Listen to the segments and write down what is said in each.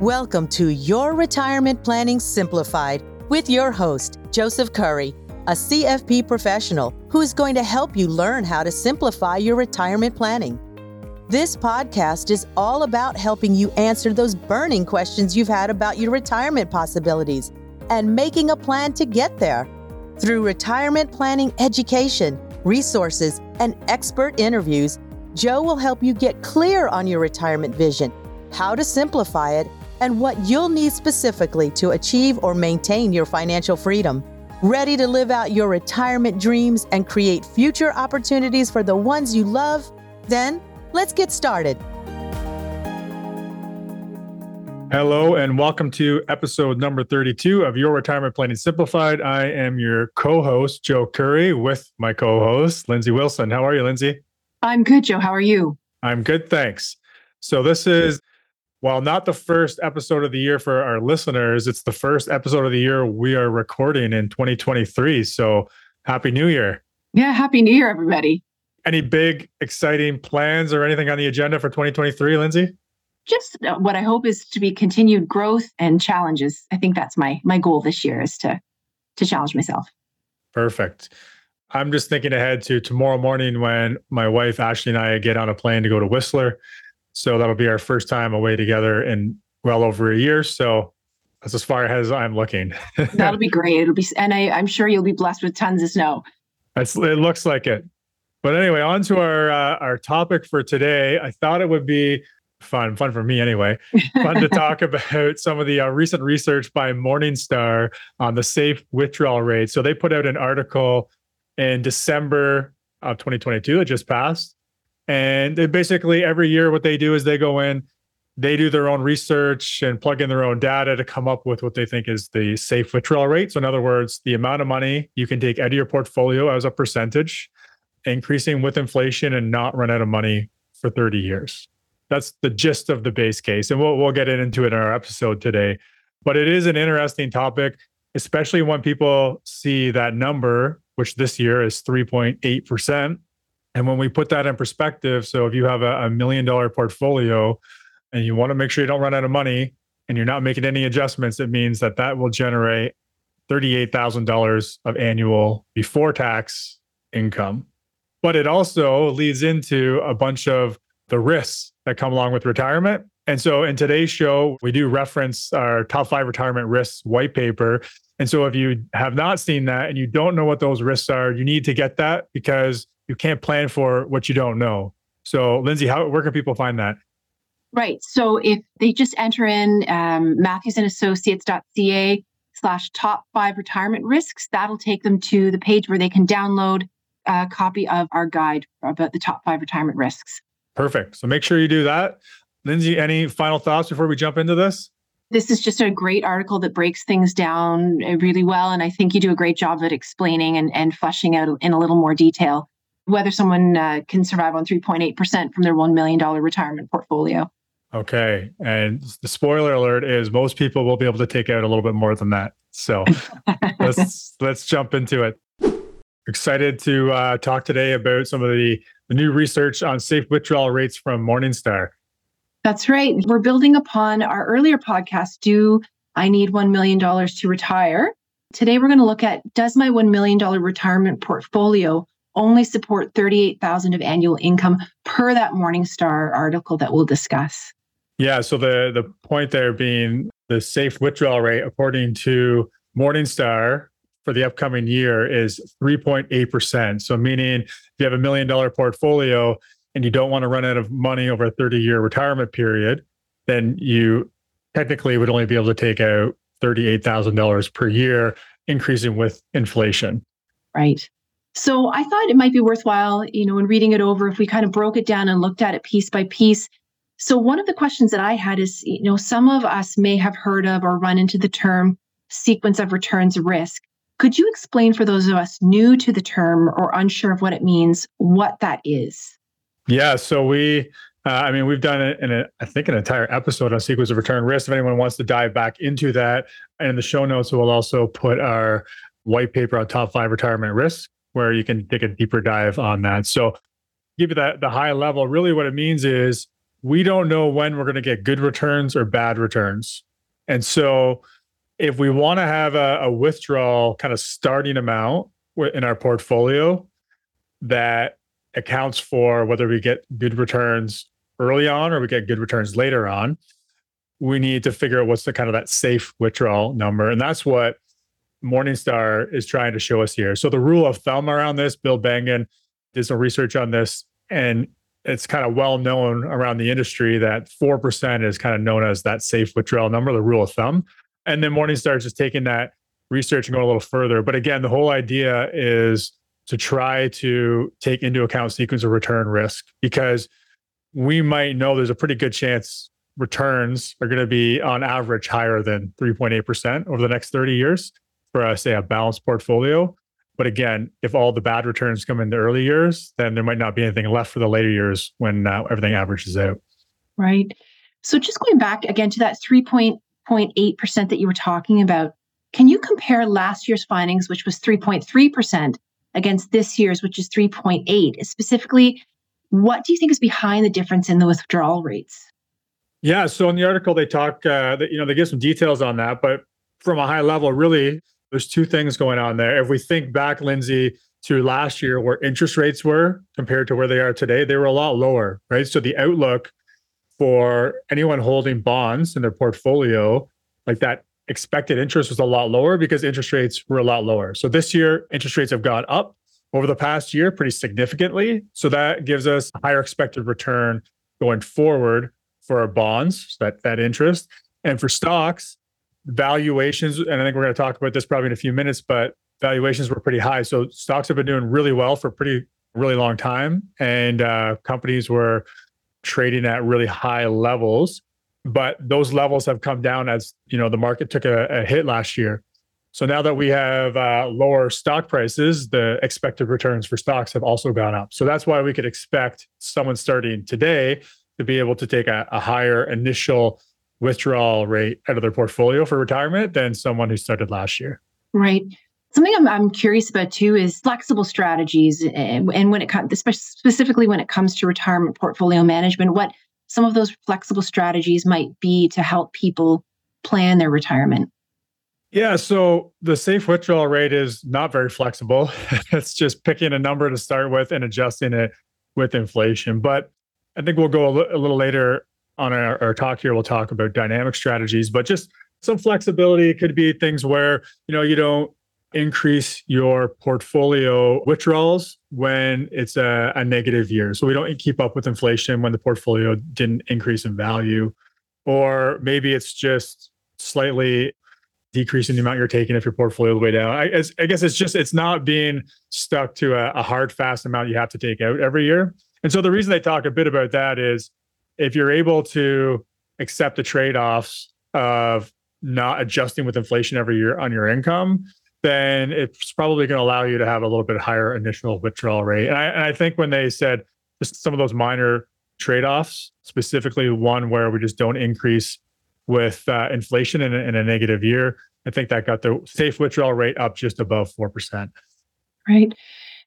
Welcome to Your Retirement Planning Simplified with your host, Joseph Curry, a CFP professional who is going to help you learn how to simplify your retirement planning. This podcast is all about helping you answer those burning questions you've had about your retirement possibilities and making a plan to get there. Through retirement planning education, resources, and expert interviews, Joe will help you get clear on your retirement vision, how to simplify it, and what you'll need specifically to achieve or maintain your financial freedom. Ready to live out your retirement dreams and create future opportunities for the ones you love? Then let's get started. Hello, and welcome to episode number 32 of Your Retirement Planning Simplified. I am your co host, Joe Curry, with my co host, Lindsay Wilson. How are you, Lindsay? I'm good, Joe. How are you? I'm good, thanks. So, this is while not the first episode of the year for our listeners, it's the first episode of the year we are recording in 2023. So happy new year. Yeah, happy new year, everybody. Any big, exciting plans or anything on the agenda for 2023, Lindsay? Just uh, what I hope is to be continued growth and challenges. I think that's my my goal this year is to to challenge myself. Perfect. I'm just thinking ahead to tomorrow morning when my wife Ashley and I get on a plane to go to Whistler so that'll be our first time away together in well over a year. So that's as far as I'm looking. that'll be great. It'll be, and I, I'm sure you'll be blessed with tons of snow. It's, it looks like it. But anyway, on to our uh, our topic for today. I thought it would be fun, fun for me anyway, fun to talk about some of the uh, recent research by Morningstar on the safe withdrawal rate. So they put out an article in December of 2022 that just passed and they basically every year what they do is they go in, they do their own research and plug in their own data to come up with what they think is the safe withdrawal rate. So in other words, the amount of money you can take out of your portfolio as a percentage, increasing with inflation and not run out of money for 30 years. That's the gist of the base case. And we'll we'll get into it in our episode today. But it is an interesting topic, especially when people see that number, which this year is 3.8%. And when we put that in perspective, so if you have a, a million dollar portfolio and you want to make sure you don't run out of money and you're not making any adjustments, it means that that will generate $38,000 of annual before tax income. But it also leads into a bunch of the risks that come along with retirement. And so in today's show, we do reference our top five retirement risks white paper. And so if you have not seen that and you don't know what those risks are, you need to get that because you can't plan for what you don't know. So, Lindsay, how where can people find that? Right. So if they just enter in um, matthewsandassociates.ca slash top five retirement risks, that'll take them to the page where they can download a copy of our guide about the top five retirement risks. Perfect. So make sure you do that. Lindsay, any final thoughts before we jump into this? This is just a great article that breaks things down really well. And I think you do a great job at explaining and, and fleshing out in a little more detail whether someone uh, can survive on 3.8% from their $1 million retirement portfolio. Okay. And the spoiler alert is most people will be able to take out a little bit more than that. So let's let's jump into it. Excited to uh, talk today about some of the, the new research on safe withdrawal rates from Morningstar. That's right. We're building upon our earlier podcast, Do I Need $1 Million to Retire? Today, we're going to look at Does my $1 million retirement portfolio only support 38,000 of annual income per that Morningstar article that we'll discuss. Yeah, so the the point there being the safe withdrawal rate according to Morningstar for the upcoming year is 3.8%. So meaning if you have a million dollar portfolio and you don't want to run out of money over a 30 year retirement period, then you technically would only be able to take out $38,000 per year increasing with inflation. Right. So I thought it might be worthwhile, you know, in reading it over, if we kind of broke it down and looked at it piece by piece. So one of the questions that I had is, you know, some of us may have heard of or run into the term sequence of returns risk. Could you explain for those of us new to the term or unsure of what it means, what that is? Yeah. So we, uh, I mean, we've done it in a, I think an entire episode on sequence of return risk. If anyone wants to dive back into that, and in the show notes, we'll also put our white paper on top five retirement risks where you can take a deeper dive on that. So, give you that the high level. Really, what it means is we don't know when we're going to get good returns or bad returns. And so if we want to have a, a withdrawal kind of starting amount in our portfolio that accounts for whether we get good returns early on or we get good returns later on, we need to figure out what's the kind of that safe withdrawal number. And that's what Morningstar is trying to show us here. So the rule of thumb around this, Bill Bengen did some research on this, and it's kind of well known around the industry that 4% is kind of known as that safe withdrawal number, the rule of thumb. And then Morningstar is just taking that research and going a little further. But again, the whole idea is to try to take into account sequence of return risk because we might know there's a pretty good chance returns are going to be on average higher than 3.8% over the next 30 years for, uh, say, a balanced portfolio. But again, if all the bad returns come in the early years, then there might not be anything left for the later years when uh, everything averages out. Right. So just going back again to that 3.8% that you were talking about, can you compare last year's findings, which was 3.3%, against this year's, which is 3.8? Specifically, what do you think is behind the difference in the withdrawal rates? Yeah, so in the article they talk, uh, that, you know, they give some details on that, but from a high level, really, there's two things going on there. If we think back, Lindsay, to last year where interest rates were compared to where they are today, they were a lot lower, right? So the outlook for anyone holding bonds in their portfolio, like that expected interest was a lot lower because interest rates were a lot lower. So this year, interest rates have gone up over the past year pretty significantly. So that gives us a higher expected return going forward for our bonds, that that interest. And for stocks, valuations, and I think we're going to talk about this probably in a few minutes, but valuations were pretty high. So stocks have been doing really well for pretty really long time, and uh, companies were trading at really high levels. But those levels have come down as you know the market took a, a hit last year. So now that we have uh, lower stock prices, the expected returns for stocks have also gone up. So that's why we could expect someone starting today to be able to take a, a higher initial withdrawal rate out of their portfolio for retirement than someone who started last year. Right. Something I'm, I'm curious about too is flexible strategies, and, and when it comes, specifically when it comes to retirement portfolio management, what some of those flexible strategies might be to help people plan their retirement. Yeah, so the safe withdrawal rate is not very flexible. it's just picking a number to start with and adjusting it with inflation. But I think we'll go a, l- a little later on our, our talk here, we'll talk about dynamic strategies, but just some flexibility could be things where, you know, you don't increase your portfolio withdrawals when it's a, a, negative year. So we don't keep up with inflation when the portfolio didn't increase in value. Or maybe it's just slightly decreasing the amount you're taking if your portfolio is way down. I, I, guess it's just it's not being stuck to a, a hard fast amount you have to take out every year. And so the reason they talk a bit about that is if you're able to accept the trade-offs of not adjusting with inflation every year on your income, then it's probably going to allow you to have a little bit higher initial withdrawal rate. And I, and I think when they said just some of those minor trade-offs, specifically one where we just don't increase with uh, inflation in a, in a negative year, I think that got the safe withdrawal rate up just above four percent. Right.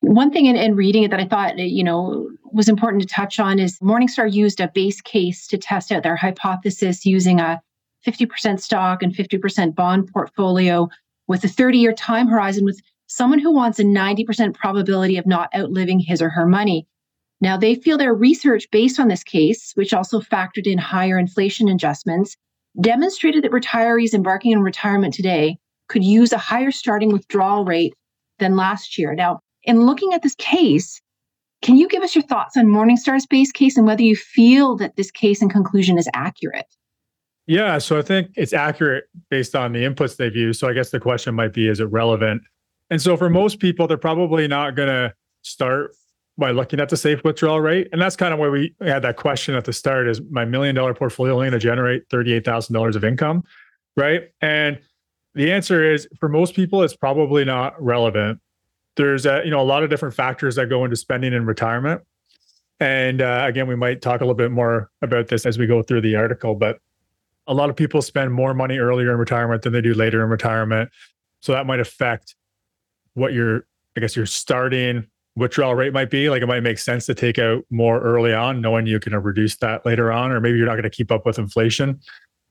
One thing in, in reading it that I thought, eh, you know, was important to touch on is Morningstar used a base case to test out their hypothesis using a 50% stock and 50% bond portfolio with a 30 year time horizon with someone who wants a 90% probability of not outliving his or her money. Now, they feel their research based on this case, which also factored in higher inflation adjustments, demonstrated that retirees embarking on retirement today could use a higher starting withdrawal rate than last year. Now, in looking at this case, can you give us your thoughts on Morningstar's base case and whether you feel that this case and conclusion is accurate? Yeah, so I think it's accurate based on the inputs they've used. So I guess the question might be is it relevant? And so for most people, they're probably not going to start by looking at the safe withdrawal rate. And that's kind of where we had that question at the start is my million dollar portfolio only going to generate $38,000 of income, right? And the answer is for most people, it's probably not relevant there's a, you know a lot of different factors that go into spending in retirement and uh, again we might talk a little bit more about this as we go through the article but a lot of people spend more money earlier in retirement than they do later in retirement so that might affect what your i guess your starting withdrawal rate might be. Like it might make sense to take out more early on, knowing you can reduce that later on, or maybe you're not going to keep up with inflation.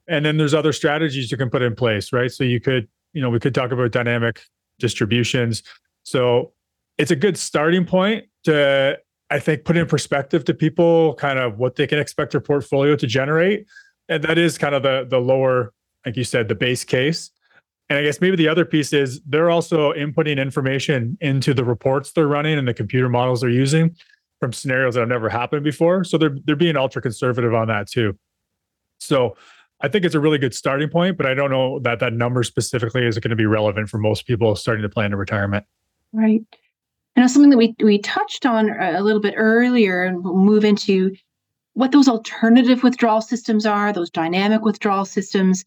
And then there's other strategies you can put in place, right? So you could, you know, we could talk about dynamic distributions. So it's a good starting point to, I think, put in perspective to people kind of what they can expect their portfolio to generate. And that is kind of the the lower, like you said, the base case. And I guess maybe the other piece is they're also inputting information into the reports they're running and the computer models they're using from scenarios that have never happened before. So they're they're being ultra conservative on that too. So I think it's a really good starting point, but I don't know that that number specifically is going to be relevant for most people starting to plan a retirement. Right. And something that we we touched on a little bit earlier, and we'll move into what those alternative withdrawal systems are, those dynamic withdrawal systems,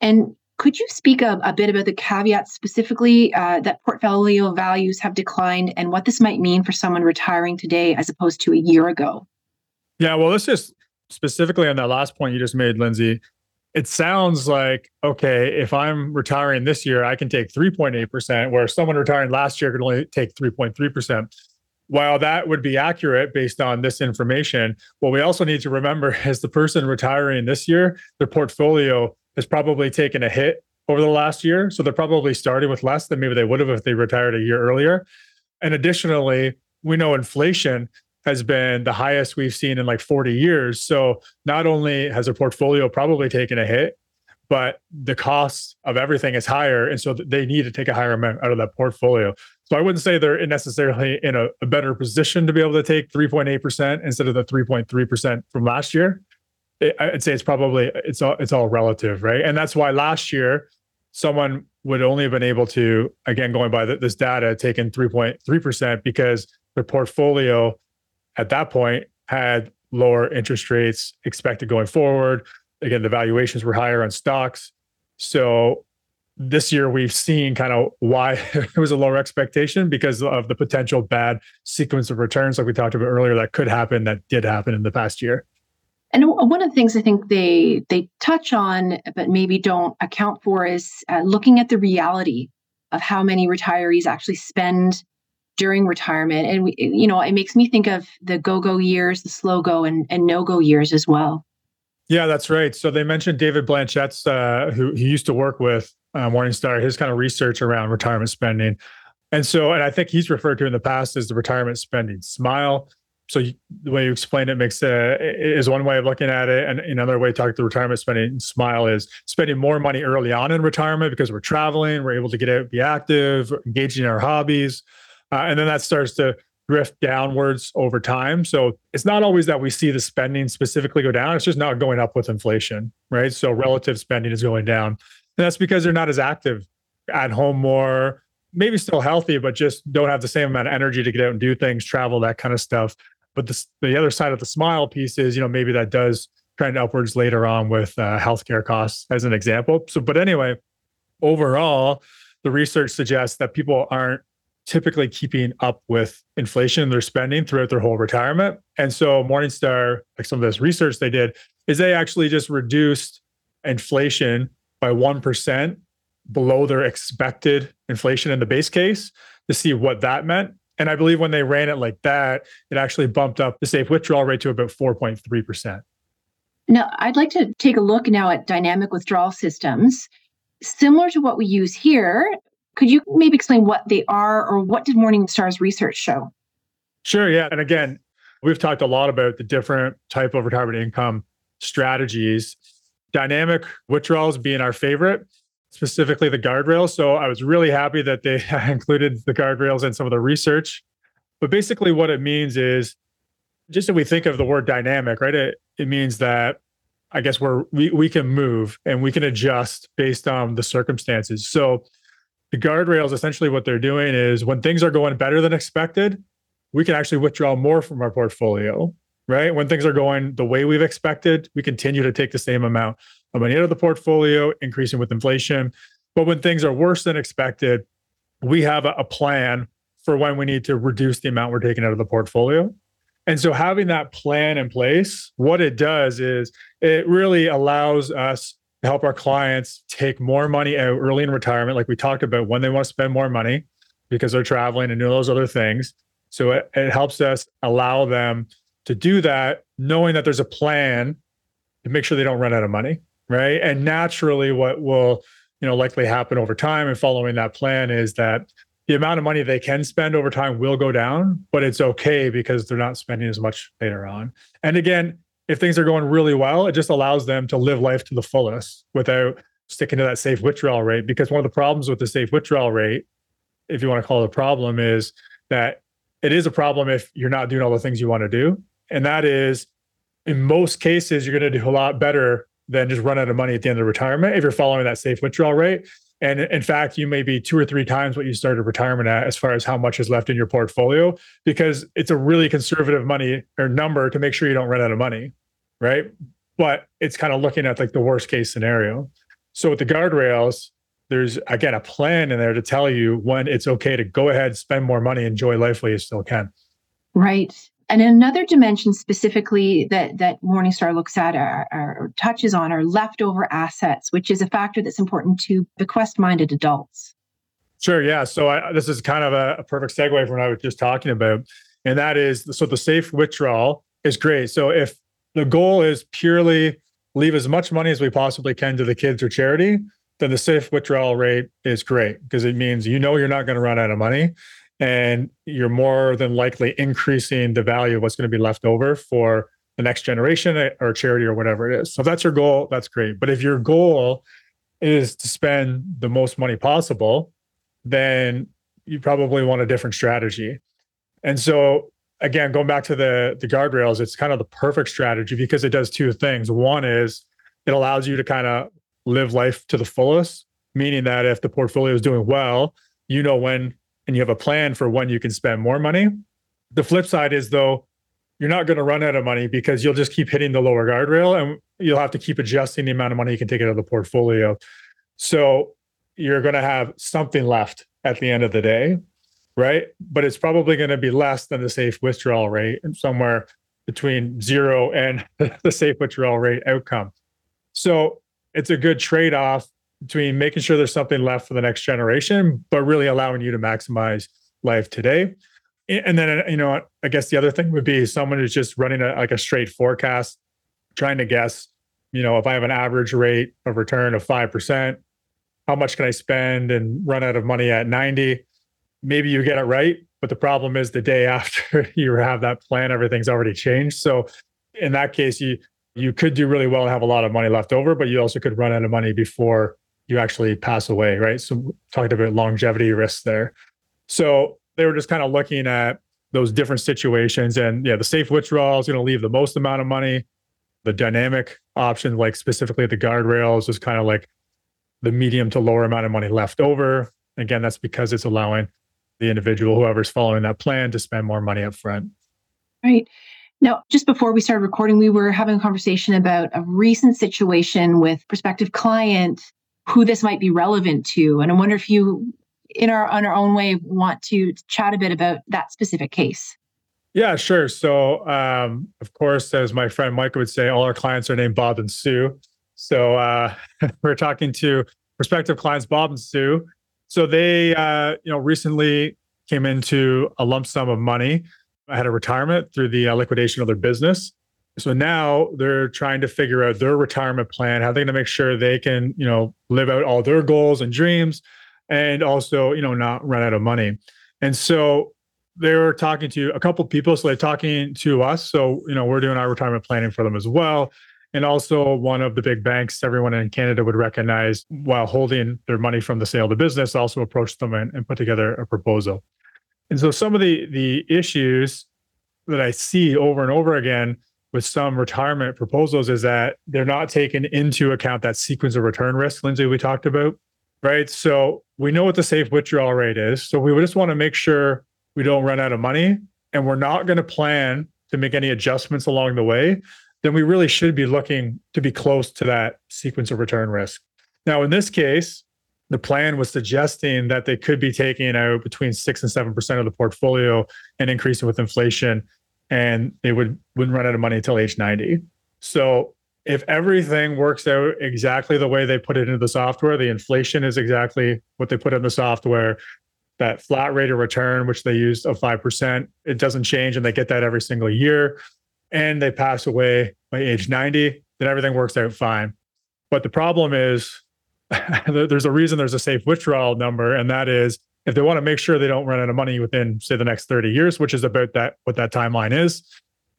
and could you speak a, a bit about the caveats specifically uh, that portfolio values have declined and what this might mean for someone retiring today as opposed to a year ago? Yeah, well, let's just specifically on that last point you just made, Lindsay it sounds like okay if i'm retiring this year i can take 3.8% where someone retiring last year could only take 3.3% while that would be accurate based on this information what we also need to remember is the person retiring this year their portfolio has probably taken a hit over the last year so they're probably starting with less than maybe they would have if they retired a year earlier. And additionally we know inflation has been the highest we've seen in like 40 years. So not only has their portfolio probably taken a hit, but the cost of everything is higher. And so they need to take a higher amount out of that portfolio. So I wouldn't say they're necessarily in a, a better position to be able to take 3.8% instead of the 3.3% from last year. I'd say it's probably it's all it's all relative, right? And that's why last year someone would only have been able to, again, going by this data, taken 3.3% because their portfolio at that point had lower interest rates expected going forward. Again, the valuations were higher on stocks. So this year we've seen kind of why it was a lower expectation because of the potential bad sequence of returns, like we talked about earlier, that could happen, that did happen in the past year. And one of the things I think they they touch on, but maybe don't account for, is uh, looking at the reality of how many retirees actually spend during retirement. And, we, you know, it makes me think of the go go years, the slow go, and, and no go years as well. Yeah, that's right. So they mentioned David Blanchett's, uh, who he used to work with uh, Morningstar, his kind of research around retirement spending. And so, and I think he's referred to in the past as the retirement spending smile. So you, the way you explain it makes uh, is one way of looking at it, and another way to talk to retirement spending smile is spending more money early on in retirement because we're traveling, we're able to get out, be active, engaging in our hobbies, uh, and then that starts to drift downwards over time. So it's not always that we see the spending specifically go down. It's just not going up with inflation, right? So relative spending is going down. And that's because they're not as active at home more, maybe still healthy, but just don't have the same amount of energy to get out and do things, travel, that kind of stuff. But the, the other side of the smile piece is, you know, maybe that does trend upwards later on with uh, healthcare costs, as an example. So, but anyway, overall, the research suggests that people aren't typically keeping up with inflation in their spending throughout their whole retirement. And so Morningstar, like some of this research they did, is they actually just reduced inflation by 1% below their expected inflation in the base case to see what that meant. And I believe when they ran it like that, it actually bumped up the safe withdrawal rate to about 4.3%. Now, I'd like to take a look now at dynamic withdrawal systems. Similar to what we use here, could you maybe explain what they are or what did Morningstar's research show? Sure, yeah. And again, we've talked a lot about the different type of retirement income strategies. Dynamic withdrawals being our favorite, specifically the guardrails. So I was really happy that they included the guardrails in some of the research. But basically, what it means is just if we think of the word dynamic, right? It, it means that I guess we're we, we can move and we can adjust based on the circumstances. So the guardrails essentially what they're doing is when things are going better than expected, we can actually withdraw more from our portfolio, right? When things are going the way we've expected, we continue to take the same amount of money out of the portfolio, increasing with inflation. But when things are worse than expected, we have a, a plan for when we need to reduce the amount we're taking out of the portfolio. And so having that plan in place, what it does is it really allows us help our clients take more money out early in retirement, like we talked about, when they want to spend more money because they're traveling and doing those other things. So it, it helps us allow them to do that, knowing that there's a plan to make sure they don't run out of money, right? And naturally, what will you know likely happen over time and following that plan is that the amount of money they can spend over time will go down, but it's okay because they're not spending as much later on. And again, if things are going really well, it just allows them to live life to the fullest without sticking to that safe withdrawal rate. Because one of the problems with the safe withdrawal rate, if you want to call it a problem, is that it is a problem if you're not doing all the things you want to do. And that is, in most cases, you're going to do a lot better than just run out of money at the end of retirement if you're following that safe withdrawal rate. And in fact, you may be two or three times what you started retirement at as far as how much is left in your portfolio, because it's a really conservative money or number to make sure you don't run out of money. Right. But it's kind of looking at like the worst case scenario. So with the guardrails, there's again a plan in there to tell you when it's okay to go ahead, spend more money, enjoy life while you still can. Right. And another dimension specifically that that Morningstar looks at or, or touches on are leftover assets, which is a factor that's important to bequest-minded adults. Sure. Yeah. So I, this is kind of a, a perfect segue from what I was just talking about, and that is so the safe withdrawal is great. So if the goal is purely leave as much money as we possibly can to the kids or charity, then the safe withdrawal rate is great because it means you know you're not going to run out of money and you're more than likely increasing the value of what's going to be left over for the next generation eh, or charity or whatever it is. So if that's your goal, that's great. But if your goal is to spend the most money possible, then you probably want a different strategy. And so again, going back to the the guardrails, it's kind of the perfect strategy because it does two things. One is it allows you to kind of live life to the fullest, meaning that if the portfolio is doing well, you know when and you have a plan for when you can spend more money. The flip side is though, you're not going to run out of money because you'll just keep hitting the lower guardrail and you'll have to keep adjusting the amount of money you can take out of the portfolio. So you're going to have something left at the end of the day, right? But it's probably going to be less than the safe withdrawal rate and somewhere between zero and the safe withdrawal rate outcome. So it's a good trade off between making sure there's something left for the next generation, but really allowing you to maximize life today. And then, you know, I guess the other thing would be someone who's just running a, like a straight forecast, trying to guess, you know, if I have an average rate of return of 5%, how much can I spend and run out of money at 90? Maybe you get it right. But the problem is the day after you have that plan, everything's already changed. So in that case, you you could do really well and have a lot of money left over, but you also could run out of money before you actually pass away, right? So talked about longevity risks there. So they were just kind of looking at those different situations. And yeah, the safe withdrawal is going to leave the most amount of money. The dynamic option, like specifically the guardrails, is kind of like the medium to lower amount of money left over. Again, that's because it's allowing the individual, whoever's following that plan, to spend more money up front. Right. Now, just before we started recording, we were having a conversation about a recent situation with prospective client who this might be relevant to. And I wonder if you, in our on our own way, want to chat a bit about that specific case. Yeah, sure. So, um, of course, as my friend Michael would say, all our clients are named Bob and Sue. So uh, we're talking to prospective clients, Bob and Sue. So they, uh, you know, recently came into a lump sum of money. Had a retirement through the uh, liquidation of their business. So now they're trying to figure out their retirement plan, how they're going to make sure they can, you know, live out all their goals and dreams and also, you know, not run out of money. And so they were talking to a couple people. So they're talking to us. So, you know, we're doing our retirement planning for them as well. And also one of the big banks everyone in Canada would recognize while holding their money from the sale of the business also approached them and, and put together a proposal. And so some of the the issues that I see over and over again with some retirement proposals is that they're not taking into account that sequence of return risk, Lindsay, we talked about, right? So we know what the safe withdrawal rate is. So we just want to make sure we don't run out of money and we're not going to plan to make any adjustments along the way. Then we really should be looking to be close to that sequence of return risk. Now, in this case, the plan was suggesting that they could be taking out between six and seven percent of the portfolio and increasing with inflation and they would wouldn't run out of money until age 90. So if everything works out exactly the way they put it into the software, the inflation is exactly what they put in the software. that flat rate of return, which they used of 5%. It doesn't change and they get that every single year. And they pass away by age 90, then everything works out fine. But the problem is there's a reason there's a safe withdrawal number, and that is if they want to make sure they don't run out of money within, say, the next 30 years, which is about that what that timeline is,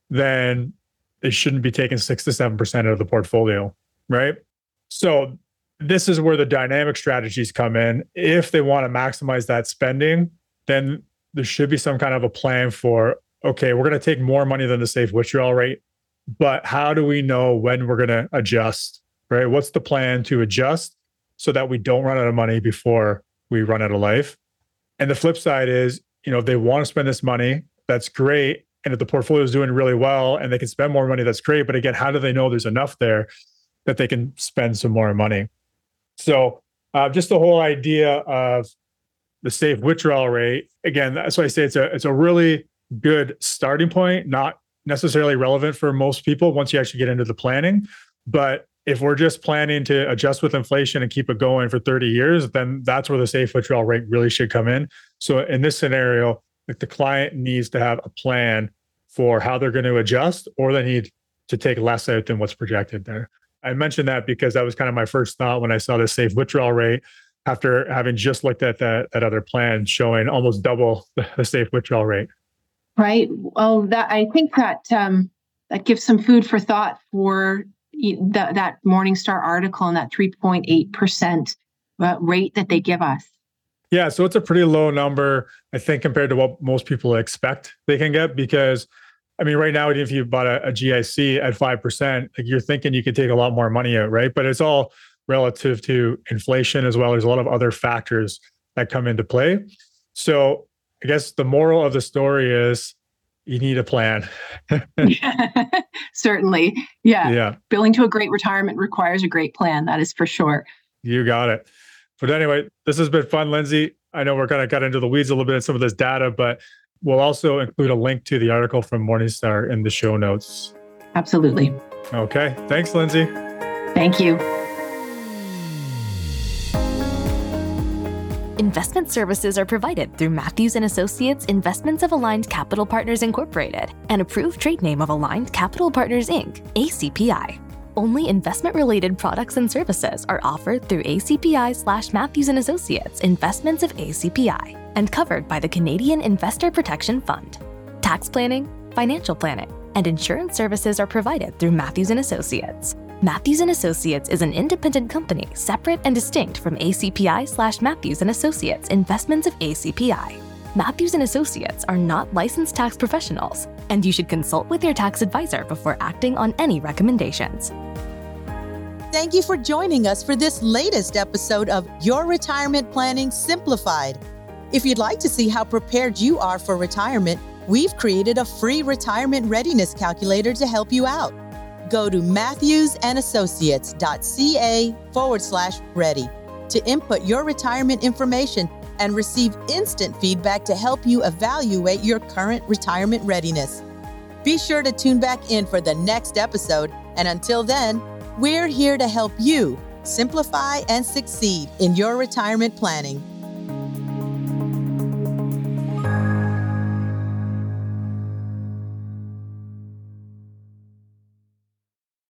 then they shouldn't be taking six to seven percent of the portfolio, right? So this is where the dynamic strategies come in. If they want to maximize that spending, then there should be some kind of a plan for okay, we're going to take more money than the safe withdrawal rate, but how do we know when we're going to adjust, right? What's the plan to adjust so that we don't run out of money before we run out of life? And the flip side is, you know, if they want to spend this money, that's great. And if the portfolio is doing really well and they can spend more money, that's great. But again, how do they know there's enough there that they can spend some more money? So uh, just the whole idea of the safe withdrawal rate. Again, that's why I say it's a it's a really good starting point, not necessarily relevant for most people once you actually get into the planning. But if we're just planning to adjust with inflation and keep it going for 30 years, then that's where the safe withdrawal rate really should come in. So in this scenario, like the client needs to have a plan for how they're going to adjust, or they need to take less out than what's projected there. I mentioned that because that was kind of my first thought when I saw the safe withdrawal rate after having just looked at that, that other plan showing almost double the safe withdrawal rate. Right. Well, that I think that um, that gives some food for thought for that that Morningstar article and that 3.8 percent uh, rate that they give us. Yeah, so it's a pretty low number, I think, compared to what most people expect they can get because I mean, right now, if you bought a, a GIC at 5%, like you're thinking you could take a lot more money out, right? But it's all relative to inflation as well. There's a lot of other factors that come into play. So I guess the moral of the story is you need a plan. Certainly. Yeah. Yeah. Building to a great retirement requires a great plan. That is for sure. You got it. But anyway, this has been fun, Lindsay. I know we're kind of got into the weeds a little bit in some of this data, but We'll also include a link to the article from Morningstar in the show notes. Absolutely. Okay. Thanks, Lindsay. Thank you. Investment services are provided through Matthews and Associates Investments of Aligned Capital Partners Incorporated, an approved trade name of Aligned Capital Partners Inc., ACPI. Only investment-related products and services are offered through ACPI slash Matthews and Associates Investments of ACPI and covered by the Canadian Investor Protection Fund. Tax planning, financial planning, and insurance services are provided through Matthews and Associates. Matthews Associates is an independent company separate and distinct from ACPI slash Matthews Associates Investments of ACPI. Matthews Associates are not licensed tax professionals, and you should consult with your tax advisor before acting on any recommendations. Thank you for joining us for this latest episode of Your Retirement Planning Simplified. If you'd like to see how prepared you are for retirement, we've created a free retirement readiness calculator to help you out. Go to matthewsandassociates.ca forward slash ready to input your retirement information and receive instant feedback to help you evaluate your current retirement readiness. Be sure to tune back in for the next episode, and until then, we're here to help you simplify and succeed in your retirement planning.